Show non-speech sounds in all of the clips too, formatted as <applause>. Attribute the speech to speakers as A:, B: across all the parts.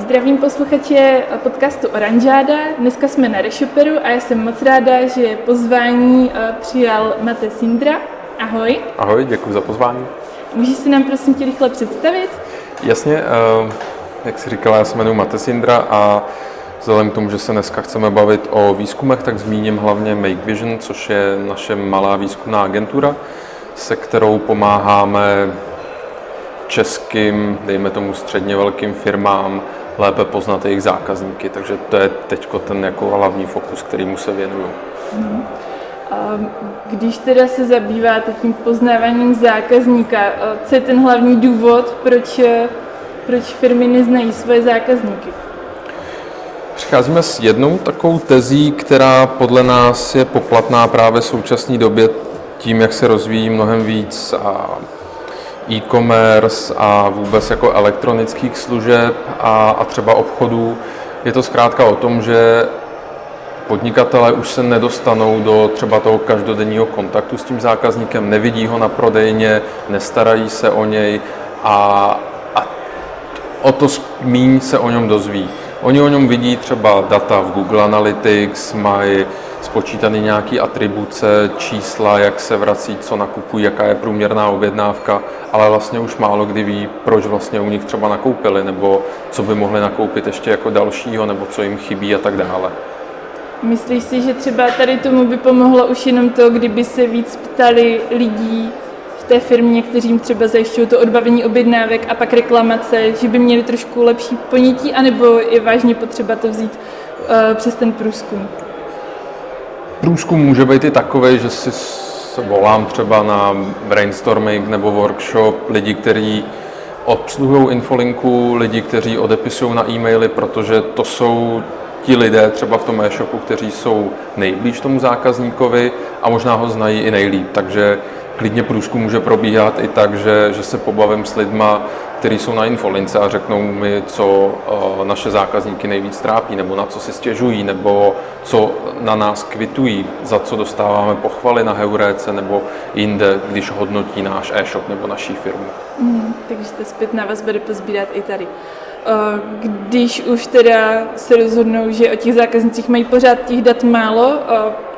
A: Zdravím posluchače podcastu Oranžáda. Dneska jsme na Reshoperu a já jsem moc ráda, že pozvání eh, přijal Mate Sindra. Ahoj.
B: Ahoj, děkuji za pozvání.
A: Můžeš si nám prosím tě rychle představit?
B: Jasně, eh, jak jsi říkala, já se jmenuji Mate Sindra a vzhledem k tomu, že se dneska chceme bavit o výzkumech, tak zmíním hlavně Make Vision, což je naše malá výzkumná agentura, se kterou pomáháme českým, dejme tomu středně velkým firmám lépe poznat jejich zákazníky. Takže to je teď ten jako hlavní fokus, kterýmu se věnuju.
A: Když teda se zabýváte tím poznáváním zákazníka, co je ten hlavní důvod, proč, proč firmy neznají svoje zákazníky?
B: Přicházíme s jednou takovou tezí, která podle nás je poplatná právě v současné době tím, jak se rozvíjí mnohem víc a e-commerce a vůbec jako elektronických služeb a, a třeba obchodů. Je to zkrátka o tom, že podnikatelé už se nedostanou do třeba toho každodenního kontaktu s tím zákazníkem, nevidí ho na prodejně, nestarají se o něj a, a o to míň se o něm dozví. Oni o něm vidí třeba data v Google Analytics, mají spočítaný nějaký atribuce, čísla, jak se vrací, co nakupují, jaká je průměrná objednávka, ale vlastně už málo kdy ví, proč vlastně u nich třeba nakoupili, nebo co by mohli nakoupit ještě jako dalšího, nebo co jim chybí a tak dále.
A: Myslíš si, že třeba tady tomu by pomohlo už jenom to, kdyby se víc ptali lidí té firmě, kteřím třeba zajišťují to odbavení objednávek a pak reklamace, že by měli trošku lepší ponětí, anebo je vážně potřeba to vzít uh, přes ten průzkum?
B: Průzkum může být i takový, že si volám třeba na brainstorming nebo workshop lidi, kteří obsluhují infolinku, lidi, kteří odepisují na e-maily, protože to jsou ti lidé třeba v tom e-shopu, kteří jsou nejblíž tomu zákazníkovi a možná ho znají i nejlíp. Takže klidně průzkum může probíhat i tak, že, že se pobavím s lidma, kteří jsou na infolince a řeknou mi, co eh, naše zákazníky nejvíc trápí, nebo na co si stěžují, nebo co na nás kvitují, za co dostáváme pochvaly na Heuréce nebo jinde, když hodnotí náš e-shop nebo naší firmu.
A: Mm, takže ta zpětná vazba pozbírat i tady. Když už teda se rozhodnou, že o těch zákaznicích mají pořád těch dat málo,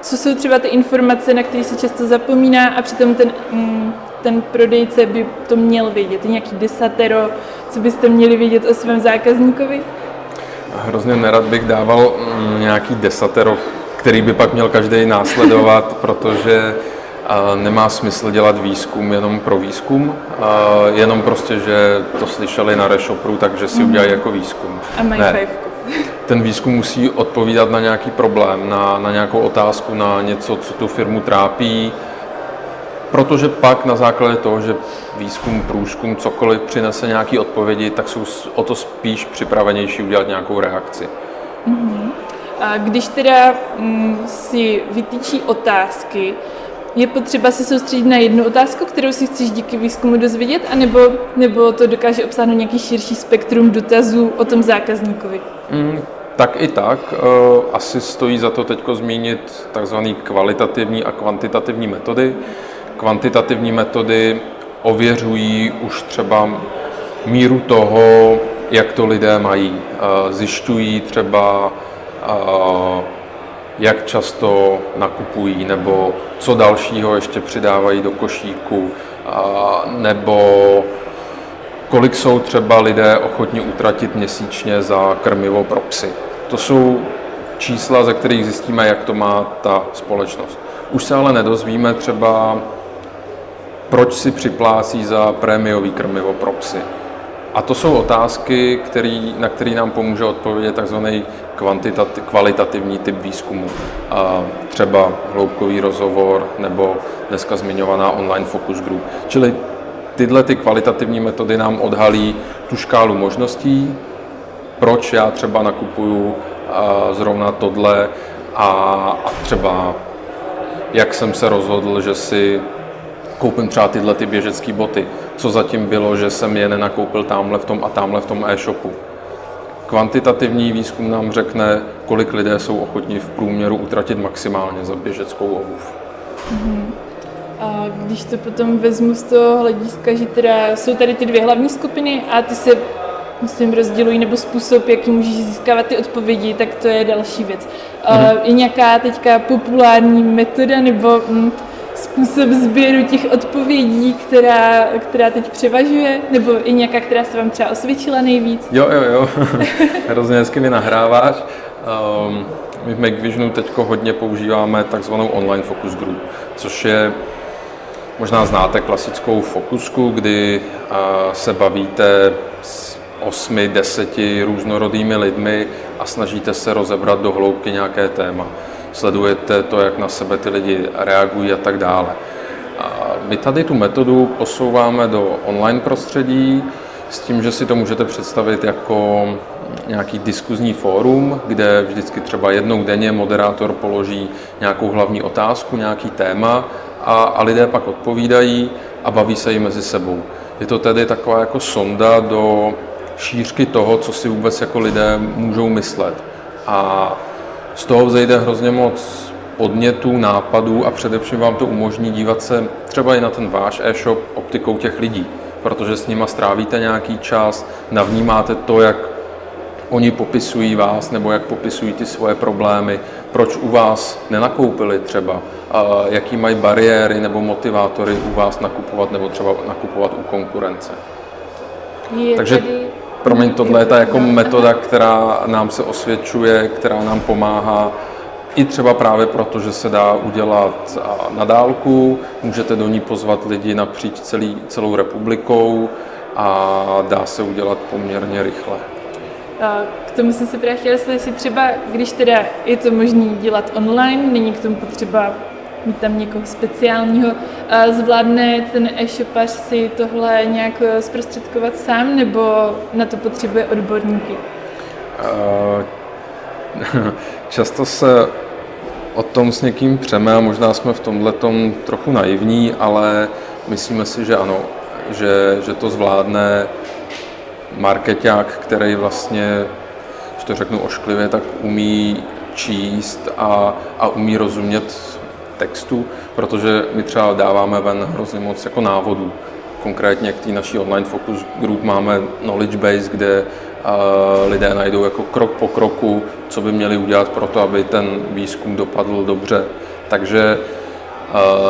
A: co jsou třeba ty informace, na které se často zapomíná a přitom ten, mm, ten prodejce by to měl vědět? Nějaký desatero, co byste měli vědět o svém zákazníkovi?
B: Hrozně nerad bych dával mm, nějaký desatero, který by pak měl každý následovat, protože nemá smysl dělat výzkum jenom pro výzkum, jenom prostě, že to slyšeli na Reshopru, takže si udělají jako výzkum.
A: A ne.
B: Ten výzkum musí odpovídat na nějaký problém, na, na nějakou otázku, na něco, co tu firmu trápí, protože pak na základě toho, že výzkum, průzkum, cokoliv přinese nějaké odpovědi, tak jsou o to spíš připravenější udělat nějakou reakci.
A: Mm-hmm. A když teda mm, si vytýčí otázky, je potřeba se soustředit na jednu otázku, kterou si chceš díky výzkumu dozvědět, anebo, nebo to dokáže obsáhnout nějaký širší spektrum dotazů o tom zákazníkovi?
B: Mm, tak i tak. Eh, asi stojí za to teď zmínit takzvané kvalitativní a kvantitativní metody. Kvantitativní metody ověřují už třeba míru toho, jak to lidé mají. Eh, zjišťují třeba eh, jak často nakupují, nebo co dalšího ještě přidávají do košíku, nebo kolik jsou třeba lidé ochotni utratit měsíčně za krmivo pro psy. To jsou čísla, ze kterých zjistíme, jak to má ta společnost. Už se ale nedozvíme třeba, proč si připlácí za prémiový krmivo pro psy. A to jsou otázky, který, na které nám pomůže odpovědět tzv. kvalitativní typ výzkumu. A třeba hloubkový rozhovor nebo dneska zmiňovaná online focus group. Čili tyhle ty kvalitativní metody nám odhalí tu škálu možností, proč já třeba nakupuju zrovna tohle a, a třeba jak jsem se rozhodl, že si koupím třeba tyhle ty běžecké boty. Co zatím bylo, že jsem je nenakoupil tamhle v tom a tamhle v tom e-shopu. Kvantitativní výzkum nám řekne, kolik lidé jsou ochotní v průměru utratit maximálně za běžeckou obuv.
A: Mm-hmm. A když to potom vezmu z toho hlediska, že teda jsou tady ty dvě hlavní skupiny a ty se myslím, rozdělují, nebo způsob, jaký můžeš získávat ty odpovědi, tak to je další věc. Mm-hmm. Je nějaká teďka populární metoda nebo mm, způsob sběru těch odpovědí, která, která teď převažuje? Nebo i nějaká, která se vám třeba osvědčila nejvíc?
B: Jo, jo, jo. <laughs> Hrozně hezky mi nahráváš. Um, my v MakeVisionu teď hodně používáme takzvanou online focus group, což je Možná znáte klasickou fokusku, kdy se bavíte s osmi, deseti různorodými lidmi a snažíte se rozebrat do hloubky nějaké téma. Sledujete to, jak na sebe ty lidi reagují a tak dále. A my tady tu metodu posouváme do online prostředí s tím, že si to můžete představit jako nějaký diskuzní fórum, kde vždycky třeba jednou denně moderátor položí nějakou hlavní otázku, nějaký téma a, a lidé pak odpovídají a baví se jim mezi sebou. Je to tedy taková jako sonda do šířky toho, co si vůbec jako lidé můžou myslet. A z toho vzejde hrozně moc podnětů, nápadů a především vám to umožní dívat se třeba i na ten váš e-shop optikou těch lidí, protože s nima strávíte nějaký čas, navnímáte to, jak oni popisují vás nebo jak popisují ty svoje problémy, proč u vás nenakoupili třeba, jaký mají bariéry nebo motivátory u vás nakupovat nebo třeba nakupovat u konkurence.
A: Je Takže tady...
B: promiň, tohle je ta jako metoda, která nám se osvědčuje, která nám pomáhá i třeba právě proto, že se dá udělat na dálku, můžete do ní pozvat lidi napříč celý, celou republikou a dá se udělat poměrně rychle.
A: K tomu jsem se právě chtěla jestli třeba, když teda je to možné dělat online, není k tomu potřeba mít tam někoho speciálního, zvládne ten e-shopař si tohle nějak eh, zprostředkovat sám, nebo na to potřebuje odborníky? <laughs>
B: Často se o tom s někým přeme a možná jsme v tomhle trochu naivní, ale myslíme si, že ano, že, že to zvládne marketák, který vlastně, když to řeknu ošklivě, tak umí číst a, a umí rozumět textu, protože my třeba dáváme ven hrozně moc jako návodů. Konkrétně k té naší online focus group máme knowledge base, kde uh, lidé najdou jako krok po kroku, co by měli udělat pro to, aby ten výzkum dopadl dobře. Takže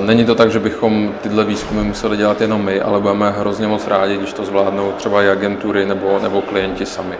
B: Není to tak, že bychom tyhle výzkumy museli dělat jenom my, ale budeme hrozně moc rádi, když to zvládnou třeba i agentury nebo, nebo klienti sami.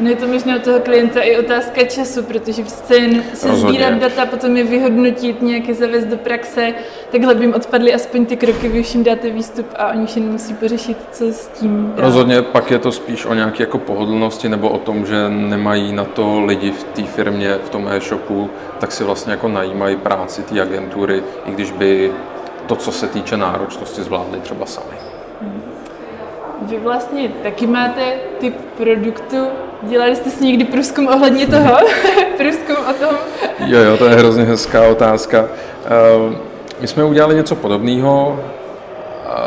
A: No je to možná od toho klienta i otázka času, protože přece jen se Rozhodně. sbírat data, potom je vyhodnotit, nějaké zavést do praxe, takhle by jim odpadly aspoň ty kroky, vy už jim dáte výstup a oni už jen musí pořešit, co s tím
B: dá. Rozhodně pak je to spíš o nějaké jako pohodlnosti nebo o tom, že nemají na to lidi v té firmě, v tom e-shopu, tak si vlastně jako najímají práci té agentury, i když by to, co se týče náročnosti, zvládli třeba sami. Hmm.
A: Vy vlastně taky máte typ produktu, Dělali jste si někdy průzkum ohledně toho? <laughs> průzkum o tom?
B: jo, jo, to je hrozně hezká otázka. Ehm, my jsme udělali něco podobného,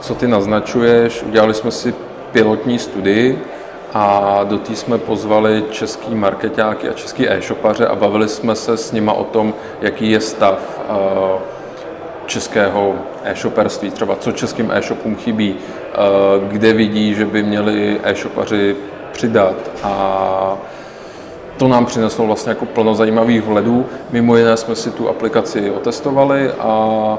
B: co ty naznačuješ. Udělali jsme si pilotní studii a do té jsme pozvali český marketáky a český e-shopaře a bavili jsme se s nima o tom, jaký je stav českého e-shoperství, třeba co českým e-shopům chybí, kde vidí, že by měli e-shopaři přidat a to nám přineslo vlastně jako plno zajímavých vhledů. Mimo jiné jsme si tu aplikaci otestovali a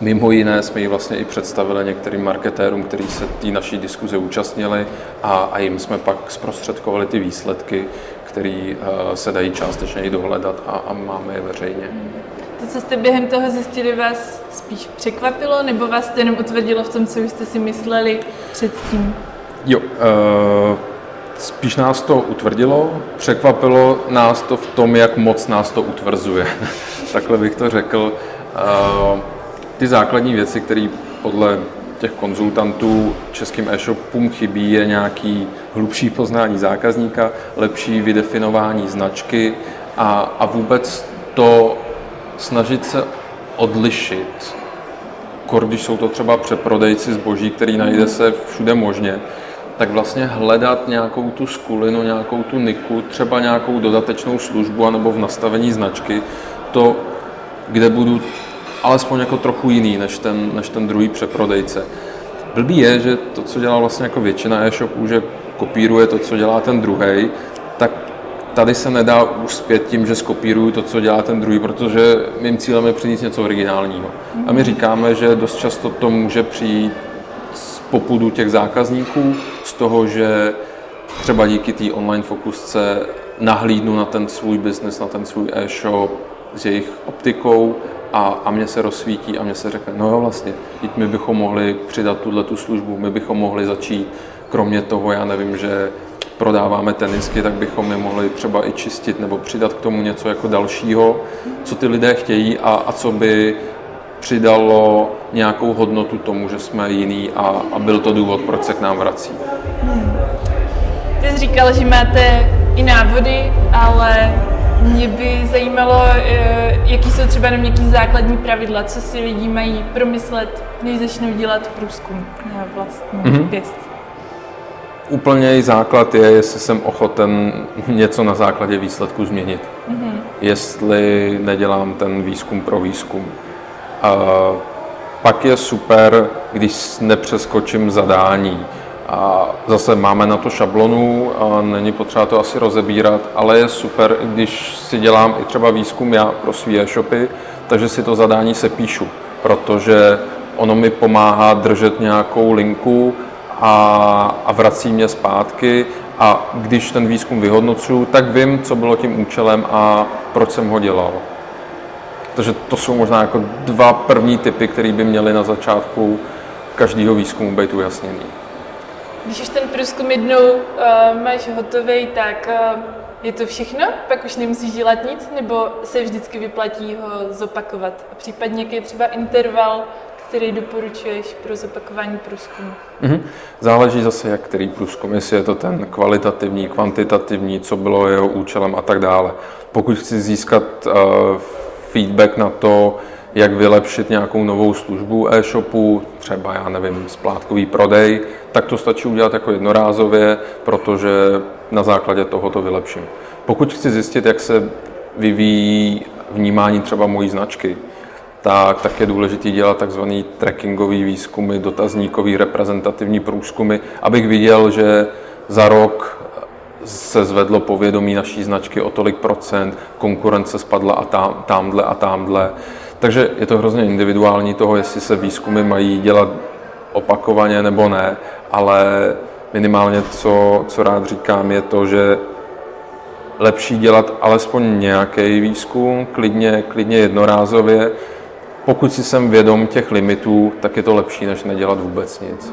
B: mimo jiné jsme ji vlastně i představili některým marketérům, kteří se té naší diskuze účastnili a, a jim jsme pak zprostředkovali ty výsledky, které uh, se dají částečně i dohledat a, a máme je veřejně.
A: To, co jste během toho zjistili, vás spíš překvapilo, nebo vás to jenom utvrdilo v tom, co jste si mysleli předtím?
B: Jo, uh, Spíš nás to utvrdilo, překvapilo nás to v tom, jak moc nás to utvrzuje. <laughs> Takhle bych to řekl. Ty základní věci, které podle těch konzultantů českým e-shopům chybí, je nějaký hlubší poznání zákazníka, lepší vydefinování značky a, a vůbec to snažit se odlišit, když jsou to třeba přeprodejci zboží, který najde se všude možně, tak vlastně hledat nějakou tu skulinu, nějakou tu niku, třeba nějakou dodatečnou službu anebo v nastavení značky, to, kde budu alespoň jako trochu jiný než ten, než ten druhý přeprodejce. blbý je, že to, co dělá vlastně jako většina e-shopů, že kopíruje to, co dělá ten druhý, tak tady se nedá uspět tím, že skopíruju to, co dělá ten druhý, protože mým cílem je přinést něco originálního. A my říkáme, že dost často to může přijít popudu těch zákazníků, z toho, že třeba díky té online fokusce nahlídnu na ten svůj biznis, na ten svůj e-shop s jejich optikou a, a mě se rozsvítí a mě se řekne, no jo vlastně, my bychom mohli přidat tuhle tu službu, my bychom mohli začít, kromě toho, já nevím, že prodáváme tenisky, tak bychom je mohli třeba i čistit nebo přidat k tomu něco jako dalšího, co ty lidé chtějí a, a co by přidalo nějakou hodnotu tomu, že jsme jiný a, a byl to důvod, proč se k nám vrací. Hmm.
A: Ty jsi říkal, že máte i návody, ale mě by zajímalo, eh, jaký jsou třeba jenom nějaký základní pravidla, co si lidi mají promyslet, než začnou dělat průzkum na vlastní mm-hmm. pěst.
B: Úplně základ je, jestli jsem ochoten něco na základě výsledku změnit. Mm-hmm. Jestli nedělám ten výzkum pro výzkum. Pak je super, když nepřeskočím zadání a zase máme na to šablonu, a není potřeba to asi rozebírat, ale je super, když si dělám i třeba výzkum já pro svý e-shopy, takže si to zadání se píšu, protože ono mi pomáhá držet nějakou linku a, a vrací mě zpátky a když ten výzkum vyhodnocuju, tak vím, co bylo tím účelem a proč jsem ho dělal. Takže to jsou možná jako dva první typy, které by měly na začátku každého výzkumu být ujasněný.
A: Když už ten průzkum jednou uh, máš hotový, tak uh, je to všechno? Pak už nemusíš dělat nic? Nebo se vždycky vyplatí ho zopakovat? A případně jaký je třeba interval, který doporučuješ pro zopakování průzkumu? Mm-hmm.
B: Záleží zase, jak který průzkum, jestli je to ten kvalitativní, kvantitativní, co bylo jeho účelem a tak dále. Pokud chci získat uh, feedback na to, jak vylepšit nějakou novou službu e-shopu, třeba, já nevím, splátkový prodej, tak to stačí udělat jako jednorázově, protože na základě toho to vylepším. Pokud chci zjistit, jak se vyvíjí vnímání třeba mojí značky, tak, tak je důležité dělat takzvaný trackingový výzkumy, dotazníkový reprezentativní průzkumy, abych viděl, že za rok se zvedlo povědomí naší značky o tolik procent, konkurence spadla a tam, tamhle a tamhle. Takže je to hrozně individuální toho, jestli se výzkumy mají dělat opakovaně nebo ne, ale minimálně co, co rád říkám je to, že lepší dělat alespoň nějaký výzkum, klidně, klidně jednorázově. Pokud si jsem vědom těch limitů, tak je to lepší, než nedělat vůbec nic.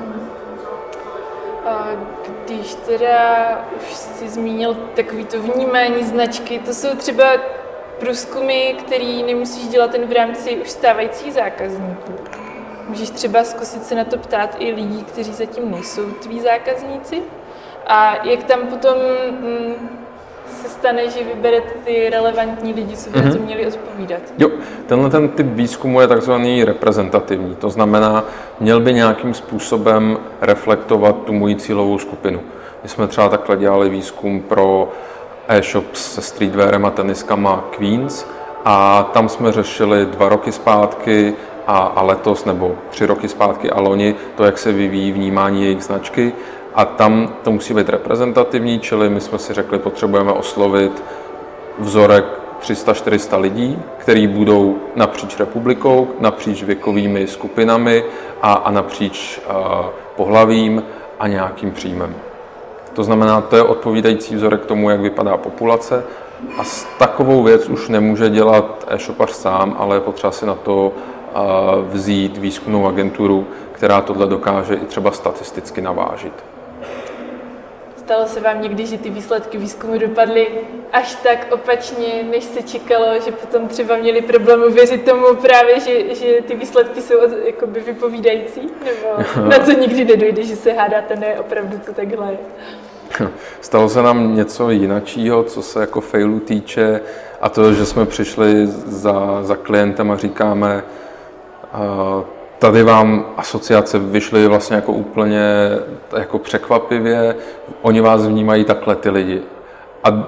A: Teda už si zmínil takový to vnímání značky, to jsou třeba průzkumy, který nemusíš dělat jen v rámci už stávajících zákazníků. Můžeš třeba zkusit se na to ptát i lidí, kteří zatím nejsou tví zákazníci. A jak tam potom mm, se stane, že vyberete ty relevantní lidi, co by mm-hmm. to měli odpovídat.
B: Jo, tenhle ten typ výzkumu je takzvaný reprezentativní. To znamená, měl by nějakým způsobem reflektovat tu moji cílovou skupinu. My jsme třeba takhle dělali výzkum pro e-shop se streetwearem a teniskama Queens a tam jsme řešili dva roky zpátky a, a letos nebo tři roky zpátky a loni to, jak se vyvíjí vnímání jejich značky a tam to musí být reprezentativní, čili my jsme si řekli, potřebujeme oslovit vzorek 300-400 lidí, který budou napříč republikou, napříč věkovými skupinami a, a napříč uh, pohlavím a nějakým příjmem. To znamená, to je odpovídající vzorek tomu, jak vypadá populace. A s takovou věc už nemůže dělat e-shopař sám, ale je potřeba si na to vzít výzkumnou agenturu, která tohle dokáže i třeba statisticky navážit.
A: Stalo se vám někdy, že ty výsledky výzkumu dopadly až tak opačně, než se čekalo, že potom třeba měli problém uvěřit tomu právě, že, že ty výsledky jsou jakoby vypovídající? Nebo na to nikdy nedojde, že se hádáte, ne, opravdu to takhle je? <laughs>
B: Stalo se nám něco jinačího, co se jako failu týče, a to, že jsme přišli za, za klientem a říkáme, tady vám asociace vyšly vlastně jako úplně jako překvapivě, oni vás vnímají takhle ty lidi. A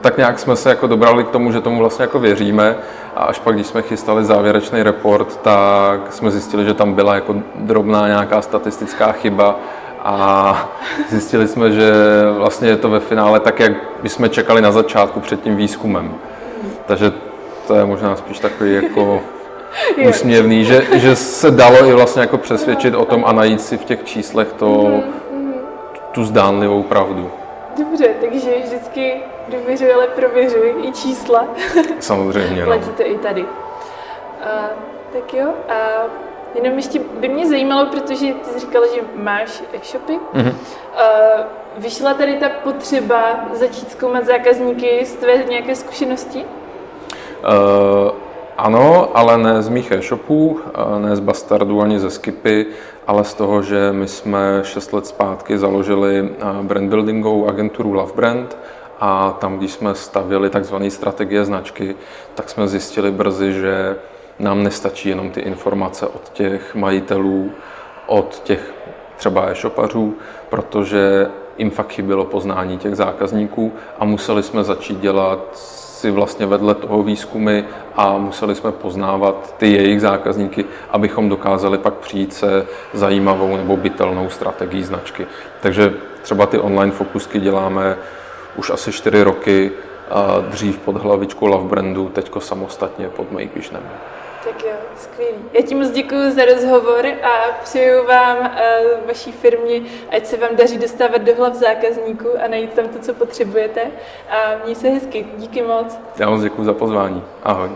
B: tak nějak jsme se jako dobrali k tomu, že tomu vlastně jako věříme A až pak, když jsme chystali závěrečný report, tak jsme zjistili, že tam byla jako drobná nějaká statistická chyba a zjistili jsme, že vlastně je to ve finále tak, jak jsme čekali na začátku před tím výzkumem. Takže to je možná spíš takový jako úsměvný, že, že se dalo i vlastně jako přesvědčit o tom a najít si v těch číslech to, mhm, mhm. tu zdánlivou pravdu.
A: Dobře, takže vždycky důvěřuji, ale prověřuji i čísla.
B: Samozřejmě, no.
A: Platí to i tady. A, tak jo, a jenom ještě by mě zajímalo, protože ty jsi říkala, že máš e-shopy. Mm-hmm. A, vyšla tady ta potřeba začít zkoumat zákazníky z tvé nějaké zkušenosti?
B: Uh, ano, ale ne z mých e-shopů, ne z Bastardu ani ze Skipy, ale z toho, že my jsme 6 let zpátky založili brand buildingovou agenturu Love Brand a tam, když jsme stavili takzvané strategie značky, tak jsme zjistili brzy, že nám nestačí jenom ty informace od těch majitelů, od těch třeba e-shopařů, protože jim fakt chybělo poznání těch zákazníků a museli jsme začít dělat si vlastně vedle toho výzkumy a museli jsme poznávat ty jejich zákazníky, abychom dokázali pak přijít se zajímavou nebo bytelnou strategií značky. Takže třeba ty online fokusky děláme už asi 4 roky, dřív pod hlavičkou Love Brandu, teďko samostatně pod Make Visionem.
A: Skvělý. Já ti moc děkuji za rozhovor a přeju vám a vaší firmě, ať se vám daří dostávat do hlav zákazníků a najít tam to, co potřebujete. A měj se hezky. Díky moc.
B: Já moc děkuji za pozvání. Ahoj.